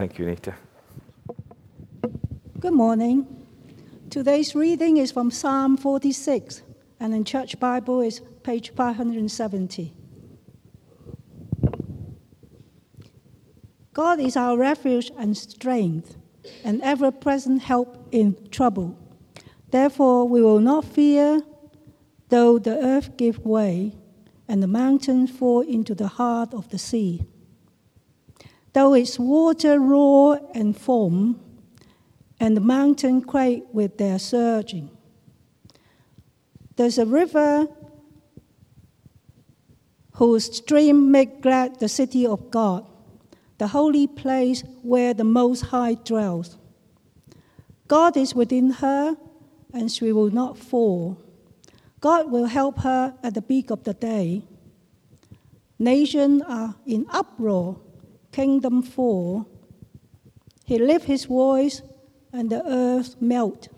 Thank you, Anita. Good morning. Today's reading is from Psalm 46, and in Church Bible is page 570. God is our refuge and strength, an ever present help in trouble. Therefore, we will not fear, though the earth give way and the mountains fall into the heart of the sea. Though its water roar and foam, and the mountain quake with their surging. There's a river whose stream make glad the city of God, the holy place where the Most High dwells. God is within her, and she will not fall. God will help her at the peak of the day. Nations are in uproar, kingdom fall. He lift his voice and the earth melt.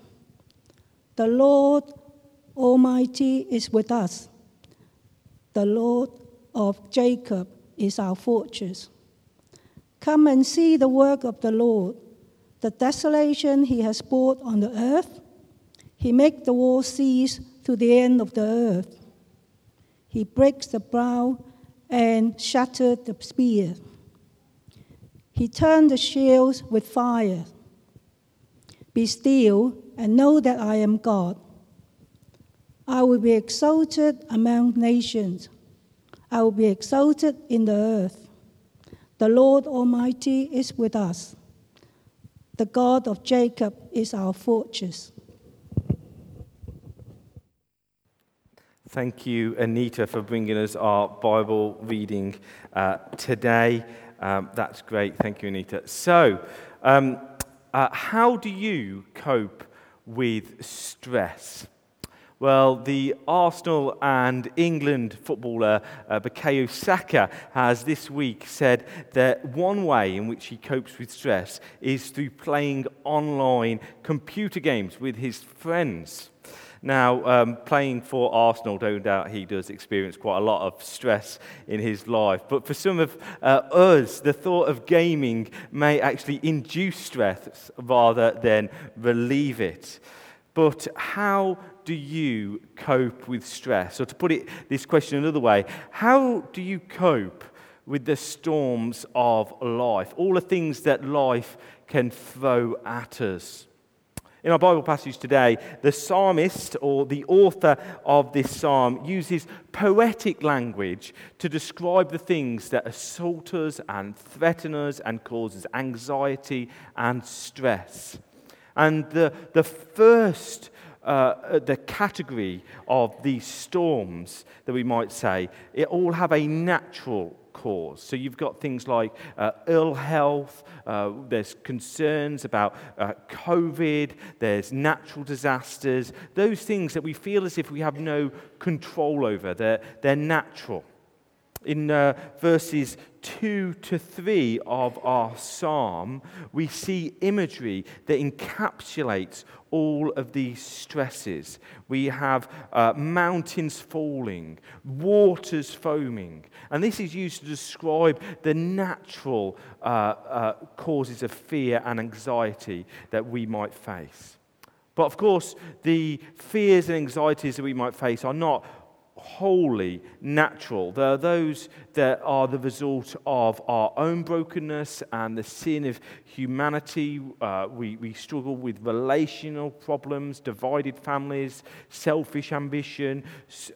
The Lord Almighty is with us. The Lord of Jacob is our fortress. Come and see the work of the Lord, the desolation he has brought on the earth. He makes the war cease to the end of the earth. He breaks the bow and shattered the spear. He turned the shields with fire. Be still and know that I am God. I will be exalted among nations. I will be exalted in the earth. The Lord Almighty is with us. The God of Jacob is our fortress. Thank you, Anita, for bringing us our Bible reading uh, today. Um, that's great. Thank you, Anita. So, um, uh, how do you cope with stress? Well, the Arsenal and England footballer uh, Bukayo Saka has this week said that one way in which he copes with stress is through playing online computer games with his friends. Now, um, playing for Arsenal, no doubt he does experience quite a lot of stress in his life. But for some of uh, us, the thought of gaming may actually induce stress rather than relieve it. But how do you cope with stress? Or to put it this question another way, how do you cope with the storms of life? All the things that life can throw at us. In our Bible passage today, the psalmist or the author of this psalm uses poetic language to describe the things that assault us and threaten us and causes anxiety and stress. And the, the first uh, the category of these storms that we might say, it all have a natural cause. So you've got things like uh, ill health, uh, there's concerns about uh, COVID, there's natural disasters, those things that we feel as if we have no control over. They're, they're natural. In uh, verses 2 to 3 of our psalm, we see imagery that encapsulates all of these stresses. We have uh, mountains falling, waters foaming, and this is used to describe the natural uh, uh, causes of fear and anxiety that we might face. But of course, the fears and anxieties that we might face are not wholly natural. There are those that are the result of our own brokenness and the sin of humanity. Uh, we, we struggle with relational problems, divided families, selfish ambition,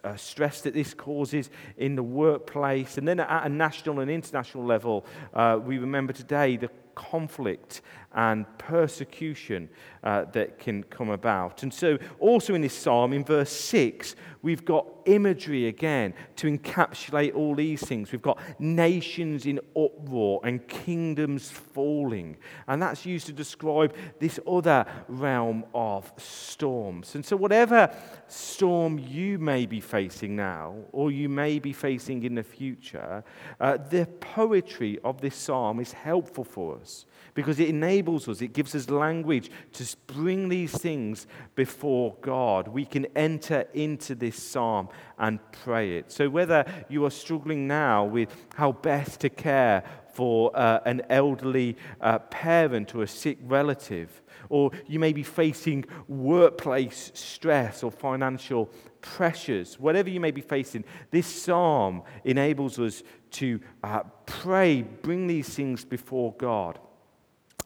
uh, stress that this causes in the workplace. And then at a national and international level, uh, we remember today the conflict and persecution uh, that can come about. And so, also in this psalm, in verse 6, we've got imagery again to encapsulate all these things. We've got nations in uproar and kingdoms falling. And that's used to describe this other realm of storms. And so, whatever storm you may be facing now, or you may be facing in the future, uh, the poetry of this psalm is helpful for us because it enables us, it gives us language to bring these things before God. We can enter into this psalm and pray it. So, whether you are struggling now with how best to care for uh, an elderly uh, parent or a sick relative. Or you may be facing workplace stress or financial pressures. Whatever you may be facing, this psalm enables us to uh, pray, bring these things before God.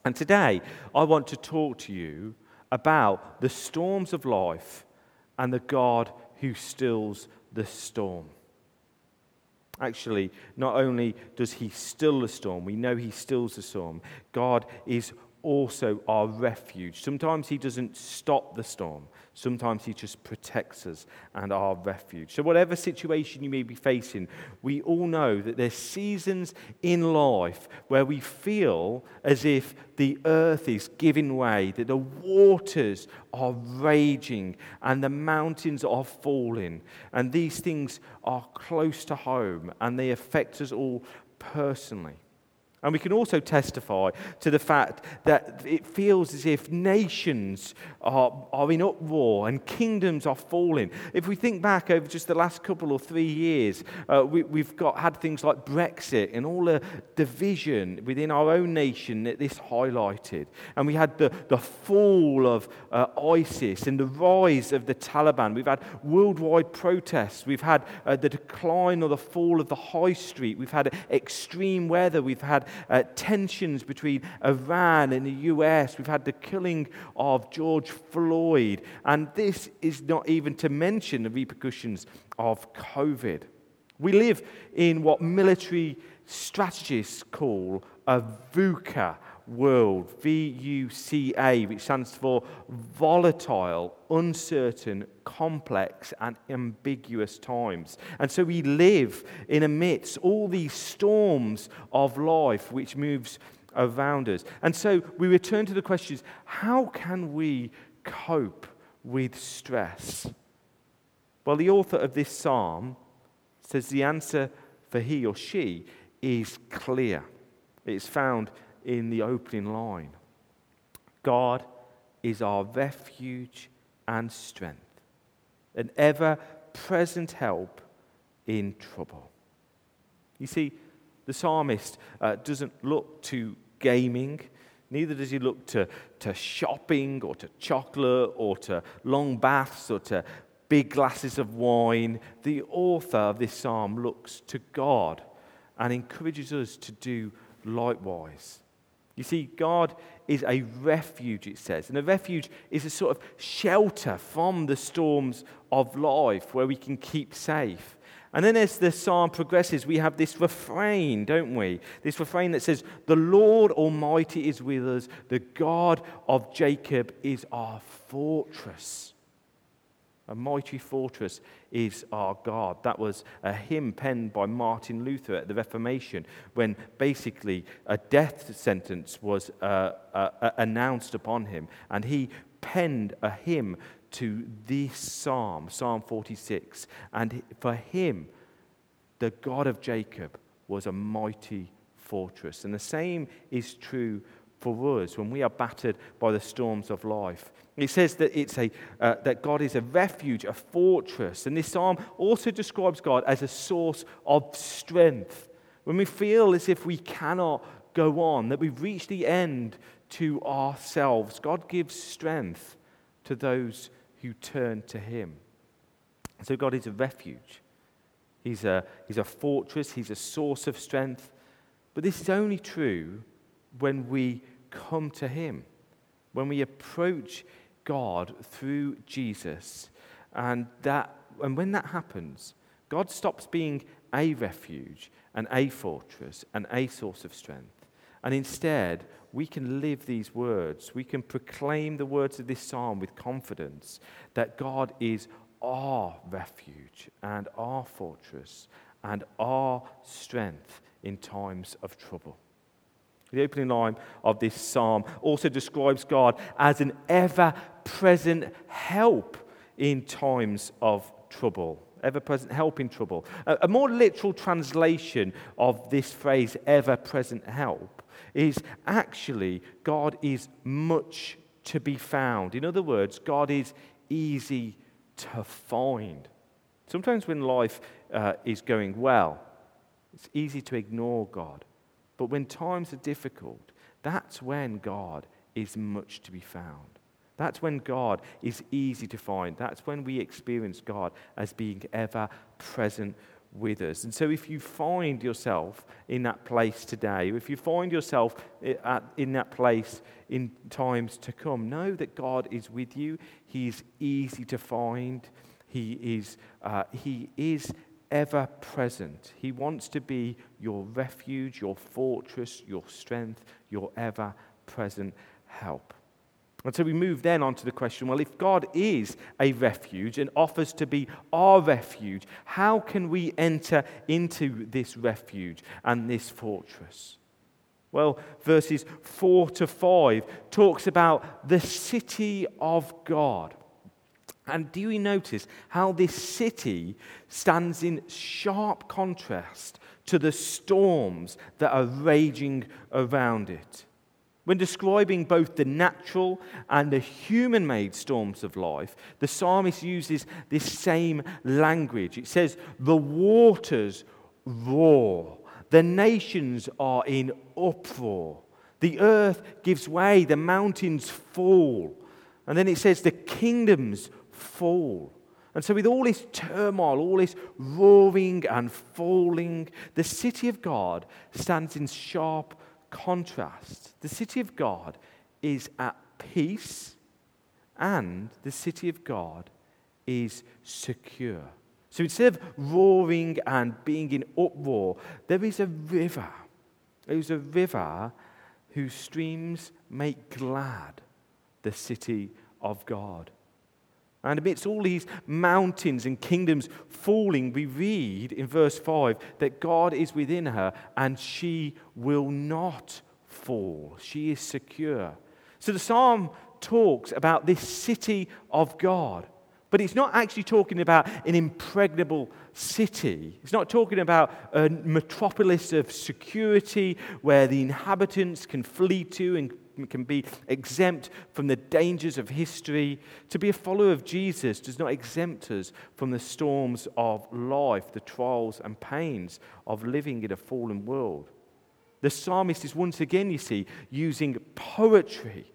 And today, I want to talk to you about the storms of life and the God who stills the storm. Actually, not only does he still the storm, we know he stills the storm, God is also our refuge. Sometimes He doesn't stop the storm, sometimes He just protects us and our refuge. So, whatever situation you may be facing, we all know that there's seasons in life where we feel as if the earth is giving way, that the waters are raging and the mountains are falling. And these things are close to home and they affect us all personally. And we can also testify to the fact that it feels as if nations are, are in uproar and kingdoms are falling. If we think back over just the last couple or three years, uh, we, have got, had things like Brexit and all the division within our own nation that this highlighted. And we had the, the fall of uh, ISIS and the rise of the Taliban. We've had worldwide protests. We've had uh, the decline or the fall of the high street. We've had extreme weather. We've had uh, tensions between Iran and the US. We've had the killing of George Floyd. And this is not even to mention the repercussions of COVID. We live in what military strategists call a VUCA world, V U C A, which stands for volatile, uncertain, complex, and ambiguous times. And so we live in amidst all these storms of life which moves around us. And so we return to the questions how can we cope with stress? Well, the author of this psalm says the answer for he or she is clear. It's found in the opening line God is our refuge and strength, an ever present help in trouble. You see, the psalmist uh, doesn't look to gaming, neither does he look to, to shopping or to chocolate or to long baths or to big glasses of wine. The author of this psalm looks to God and encourages us to do likewise. You see, God is a refuge, it says. And a refuge is a sort of shelter from the storms of life where we can keep safe. And then as the psalm progresses, we have this refrain, don't we? This refrain that says, The Lord Almighty is with us, the God of Jacob is our fortress. A mighty fortress is our God. That was a hymn penned by Martin Luther at the Reformation when basically a death sentence was uh, uh, uh announced upon him. And he penned a hymn to this psalm, Psalm 46. And for him, the God of Jacob was a mighty fortress. And the same is true for us when we are battered by the storms of life. It says that, it's a, uh, that God is a refuge, a fortress. And this psalm also describes God as a source of strength. When we feel as if we cannot go on, that we've reached the end to ourselves, God gives strength to those who turn to Him. So God is a refuge. He's a, he's a fortress. He's a source of strength. But this is only true when we come to Him, when we approach God through Jesus. And, that, and when that happens, God stops being a refuge and a fortress and a source of strength. And instead, we can live these words. We can proclaim the words of this psalm with confidence that God is our refuge and our fortress and our strength in times of trouble. The opening line of this psalm also describes God as an ever present help in times of trouble. Ever present help in trouble. A, more literal translation of this phrase, ever present help, is actually God is much to be found. In other words, God is easy to find. Sometimes when life uh, is going well, it's easy to ignore God. But when times are difficult, that's when God is much to be found. That's when God is easy to find. That's when we experience God as being ever present with us. And so, if you find yourself in that place today, if you find yourself in that place in times to come, know that God is with you. He is easy to find. He is, uh, he is ever present. He wants to be your refuge, your fortress, your strength, your ever present help. And so we move then on to the question well, if God is a refuge and offers to be our refuge, how can we enter into this refuge and this fortress? Well, verses 4 to 5 talks about the city of God. And do you notice how this city stands in sharp contrast to the storms that are raging around it? When describing both the natural and the human made storms of life, the psalmist uses this same language. It says, The waters roar, the nations are in uproar, the earth gives way, the mountains fall. And then it says, The kingdoms fall. And so, with all this turmoil, all this roaring and falling, the city of God stands in sharp contrast. The city of God is at peace, and the city of God is secure. So instead of roaring and being in uproar, there is a river. There is a river whose streams make glad the city of God. And amidst all these mountains and kingdoms falling, we read in verse 5 that God is within her and she will not fall. She is secure. So the psalm talks about this city of God. But it's not actually talking about an impregnable city. It's not talking about a metropolis of security where the inhabitants can flee to and can be exempt from the dangers of history. To be a follower of Jesus does not exempt us from the storms of life, the trials and pains of living in a fallen world. The psalmist is once again, you see, using poetry.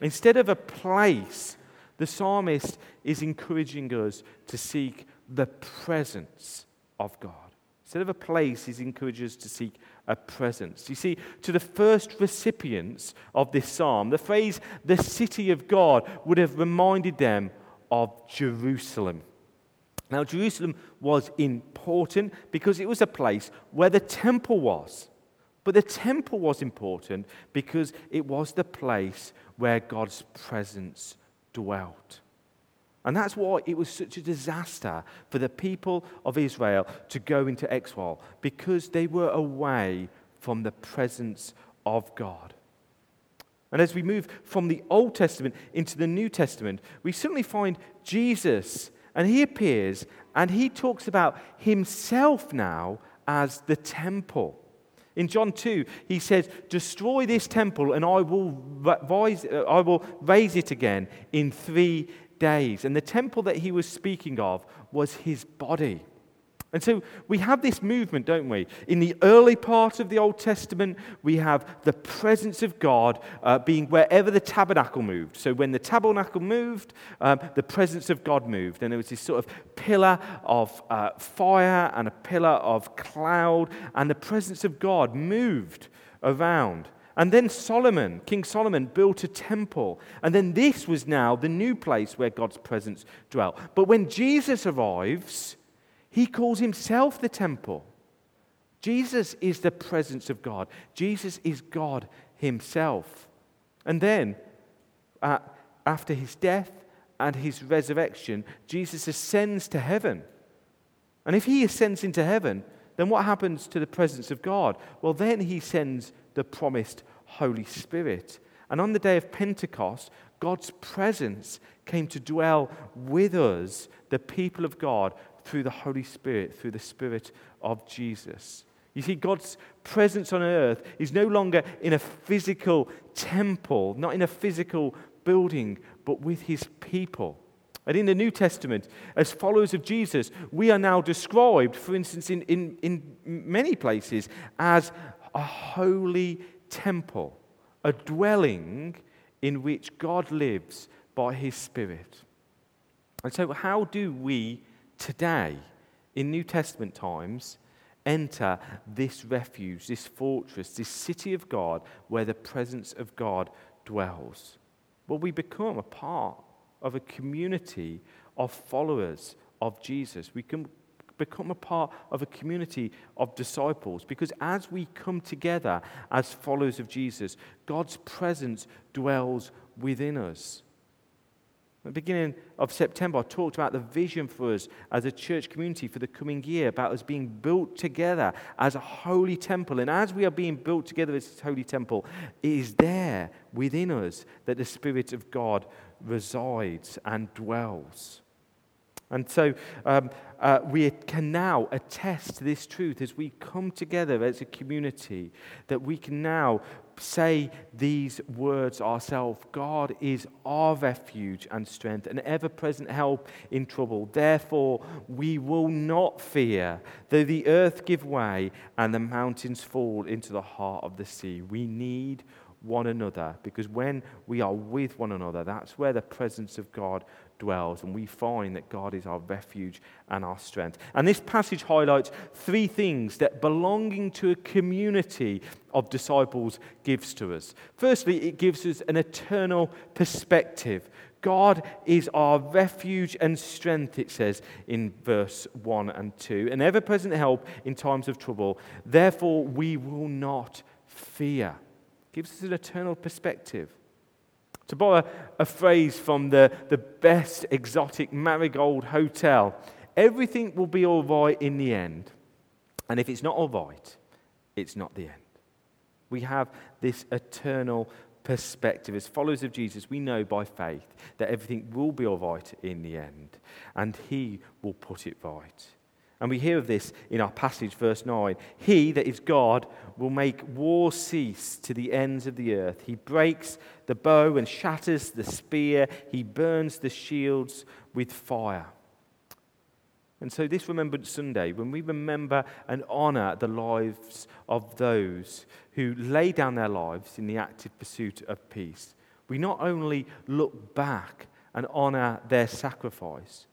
Instead of a place, the psalmist is encouraging us to seek the presence of God. Instead of a place, he's encourages us to seek a presence. You see, to the first recipients of this psalm, the phrase the city of God would have reminded them of Jerusalem. Now, Jerusalem was important because it was a place where the temple was. But the temple was important because it was the place where God's presence dwelt. And that's why it was such a disaster for the people of Israel to go into exile, because they were away from the presence of God. And as we move from the Old Testament into the New Testament, we suddenly find Jesus, and he appears and he talks about himself now as the temple. In John 2, he says, Destroy this temple, and I will, rise, uh, I will raise it again in three days. And the temple that he was speaking of was his body. And so we have this movement, don't we? In the early part of the Old Testament, we have the presence of God uh, being wherever the tabernacle moved. So when the tabernacle moved, um, the presence of God moved. And there was this sort of pillar of uh, fire and a pillar of cloud, and the presence of God moved around. And then Solomon, King Solomon, built a temple. And then this was now the new place where God's presence dwelt. But when Jesus arrives, he calls himself the temple. Jesus is the presence of God, Jesus is God himself. And then, uh, after his death and his resurrection, Jesus ascends to heaven. And if he ascends into heaven, then what happens to the presence of God? Well, then he sends the promised Holy Spirit. And on the day of Pentecost, God's presence came to dwell with us, the people of God, through the Holy Spirit, through the Spirit of Jesus. You see, God's presence on earth is no longer in a physical temple, not in a physical building, but with his people. And in the New Testament, as followers of Jesus, we are now described, for instance, in, in, in many places, as a holy temple, a dwelling in which God lives by his Spirit. And so, how do we today, in New Testament times, enter this refuge, this fortress, this city of God where the presence of God dwells? Well, we become a part of a community of followers of Jesus. We can become a part of a community of disciples because as we come together as followers of Jesus, God's presence dwells within us. The beginning of September, I talked about the vision for us as a church community for the coming year, about us being built together as a holy temple. And as we are being built together as a holy temple, it is there within us that the Spirit of God resides and dwells. And so um, uh, we can now attest this truth as we come together as a community, that we can now say these words ourselves God is our refuge and strength, an ever present help in trouble. Therefore, we will not fear, though the earth give way and the mountains fall into the heart of the sea. We need one another because when we are with one another, that's where the presence of God dwells, and we find that God is our refuge and our strength. And this passage highlights three things that belonging to a community of disciples gives to us. Firstly, it gives us an eternal perspective. God is our refuge and strength, it says in verse 1 and 2, an ever present help in times of trouble. Therefore, we will not fear. Gives us an eternal perspective. To borrow a phrase from the, the best exotic marigold hotel, everything will be all right in the end. And if it's not all right, it's not the end. We have this eternal perspective. As followers of Jesus, we know by faith that everything will be all right in the end, and He will put it right. And we hear of this in our passage, verse 9. He, that is God, will make war cease to the ends of the earth. He breaks the bow and shatters the spear. He burns the shields with fire. And so, this Remembrance Sunday, when we remember and honour the lives of those who lay down their lives in the active pursuit of peace, we not only look back and honour their sacrifice,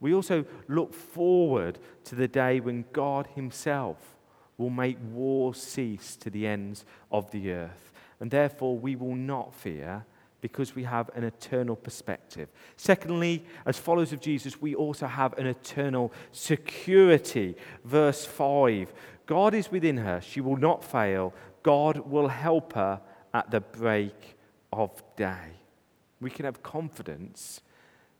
we also look forward to the day when God Himself will make war cease to the ends of the earth. And therefore, we will not fear because we have an eternal perspective. Secondly, as followers of Jesus, we also have an eternal security. Verse 5 God is within her, she will not fail. God will help her at the break of day. We can have confidence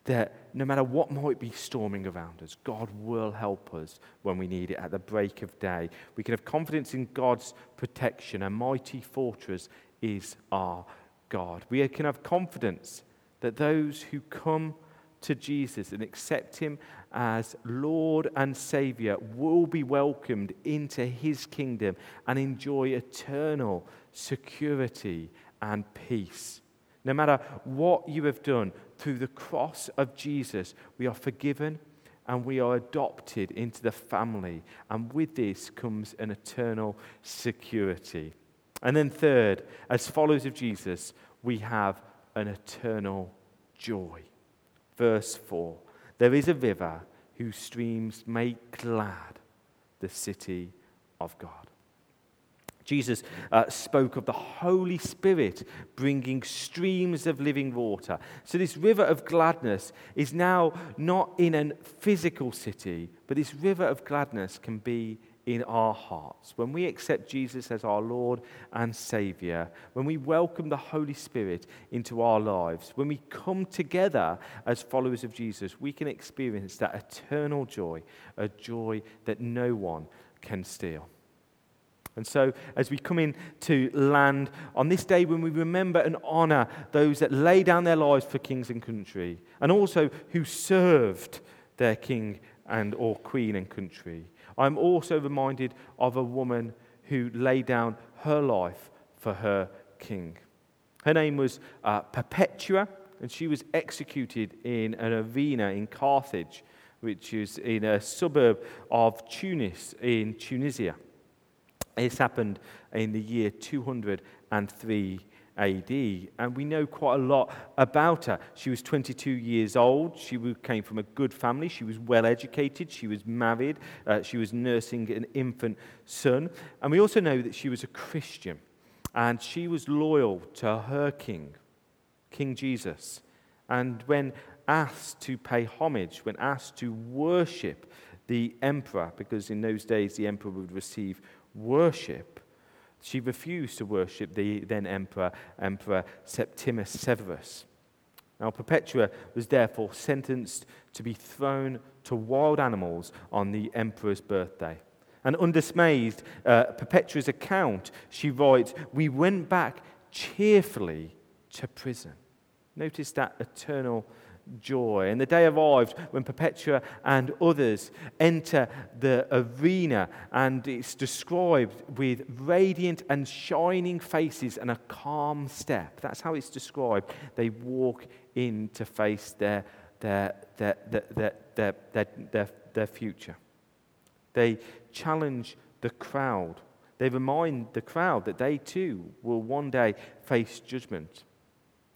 that no matter what might be storming around us, God will help us when we need it at the break of day. We can have confidence in God's protection. A mighty fortress is our God. We can have confidence that those who come to Jesus and accept Him as Lord and Savior will be welcomed into His kingdom and enjoy eternal security and peace. No matter what you have done, through the cross of Jesus, we are forgiven and we are adopted into the family. And with this comes an eternal security. And then, third, as followers of Jesus, we have an eternal joy. Verse 4 There is a river whose streams make glad the city of God. Jesus uh, spoke of the Holy Spirit bringing streams of living water. So, this river of gladness is now not in a physical city, but this river of gladness can be in our hearts. When we accept Jesus as our Lord and Savior, when we welcome the Holy Spirit into our lives, when we come together as followers of Jesus, we can experience that eternal joy, a joy that no one can steal. And so, as we come in to land on this day when we remember and honor those that lay down their lives for kings and country, and also who served their king and or queen and country, I'm also reminded of a woman who laid down her life for her king. Her name was uh, Perpetua, and she was executed in an arena in Carthage, which is in a suburb of Tunis in Tunisia. This happened in the year 203 AD, and we know quite a lot about her. She was 22 years old. She came from a good family. She was well educated. She was married. Uh, she was nursing an infant son. And we also know that she was a Christian, and she was loyal to her king, King Jesus. And when asked to pay homage, when asked to worship the emperor, because in those days the emperor would receive worship, she refused to worship the then emperor, Emperor Septimius Severus. Now, Perpetua was therefore sentenced to be thrown to wild animals on the emperor's birthday. And undismayed, uh, Perpetua's account, she writes, We went back cheerfully to prison. Notice that eternal joy. And the day arrived when Perpetua and others enter the arena, and it's described with radiant and shining faces and a calm step. That's how it's described. They walk in to face their, their, their, their, their, their, their, their, their future. They challenge the crowd. They remind the crowd that they too will one day face judgment.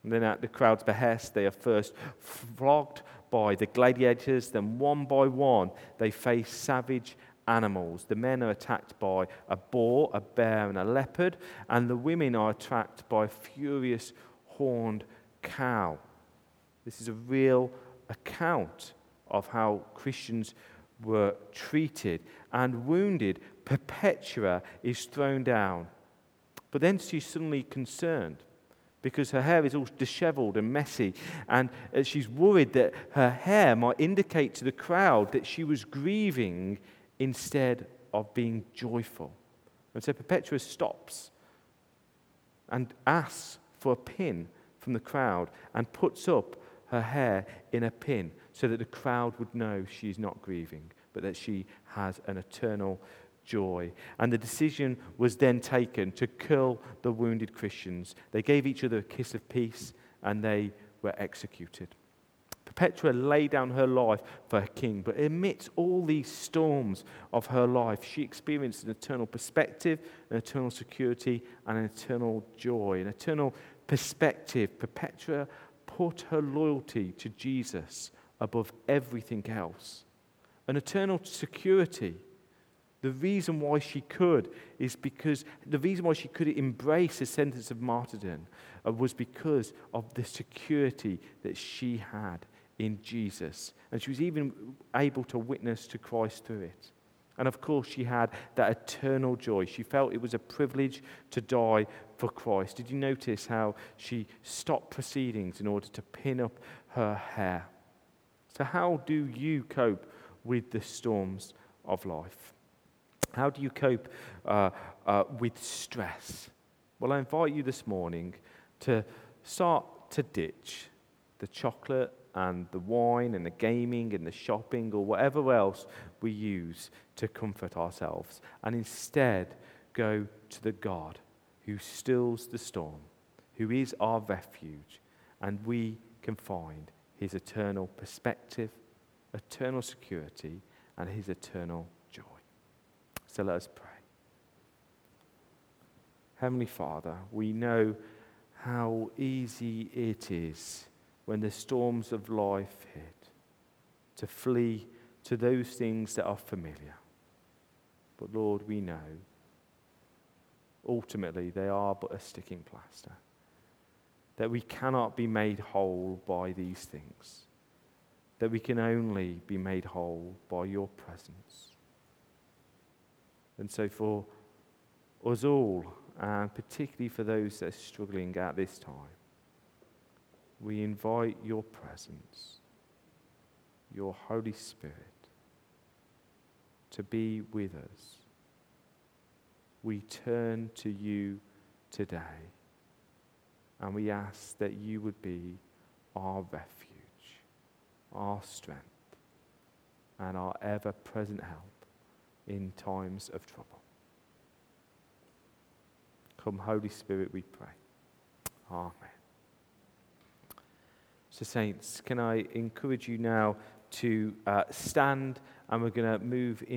And then, at the crowd's behest, they are first flogged by the gladiators, then, one by one, they face savage animals. The men are attacked by a boar, a bear, and a leopard, and the women are attacked by a furious horned cow. This is a real account of how Christians were treated and wounded. Perpetua is thrown down. But then she's suddenly concerned because her hair is all disheveled and messy. And uh, she's worried that her hair might indicate to the crowd that she was grieving instead of being joyful. And so Perpetua stops and asks for a pin from the crowd and puts up her hair in a pin so that the crowd would know she's not grieving, but that she has an eternal joy. And the decision was then taken to kill the wounded Christians. They gave each other a kiss of peace and they were executed. Perpetua laid down her life for her king, but amidst all these storms of her life, she experienced an eternal perspective, an eternal security, and an eternal joy. An eternal perspective. Perpetua put her loyalty to Jesus above everything else. An eternal security the reason why she could is because the reason why she could embrace a sentence of martyrdom uh, was because of the security that she had in Jesus. And she was even able to witness to Christ through it. And of course, she had that eternal joy. She felt it was a privilege to die for Christ. Did you notice how she stopped proceedings in order to pin up her hair? So, how do you cope with the storms of life? How do you cope uh, uh, with stress? Well, I invite you this morning to start to ditch the chocolate and the wine and the gaming and the shopping or whatever else we use to comfort ourselves and instead go to the God who stills the storm, who is our refuge, and we can find his eternal perspective, eternal security, and his eternal so let us pray. Heavenly Father, we know how easy it is when the storms of life hit to flee to those things that are familiar. But Lord, we know ultimately they are but a sticking plaster. That we cannot be made whole by these things. That we can only be made whole by your presence. And so, for us all, and particularly for those that are struggling at this time, we invite your presence, your Holy Spirit, to be with us. We turn to you today and we ask that you would be our refuge, our strength, and our ever present help in times of trouble. Come, Holy Spirit, we pray. Amen. So, Saints, can I encourage you now to uh, stand and we're going to move in.